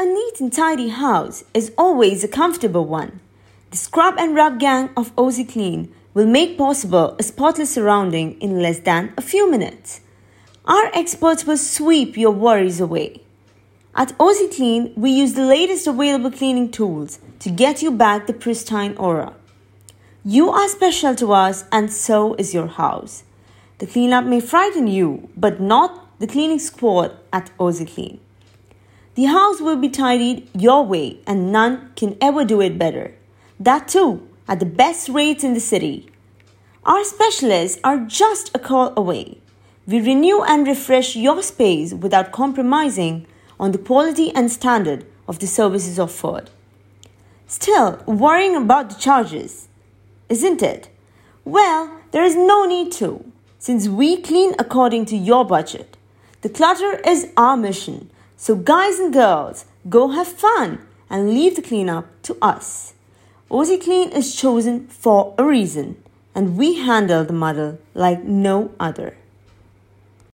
A neat and tidy house is always a comfortable one. The Scrub and Rub gang of Ozclean will make possible a spotless surrounding in less than a few minutes. Our experts will sweep your worries away. At Ozclean, we use the latest available cleaning tools to get you back the pristine aura. You are special to us, and so is your house. The cleanup may frighten you, but not the cleaning squad at Ozclean. The house will be tidied your way, and none can ever do it better. That too, at the best rates in the city. Our specialists are just a call away. We renew and refresh your space without compromising on the quality and standard of the services offered. Still, worrying about the charges, isn't it? Well, there is no need to, since we clean according to your budget. The clutter is our mission, so guys and girls, go have fun and leave the cleanup to us. Ozclean is chosen for a reason, and we handle the muddle like no other.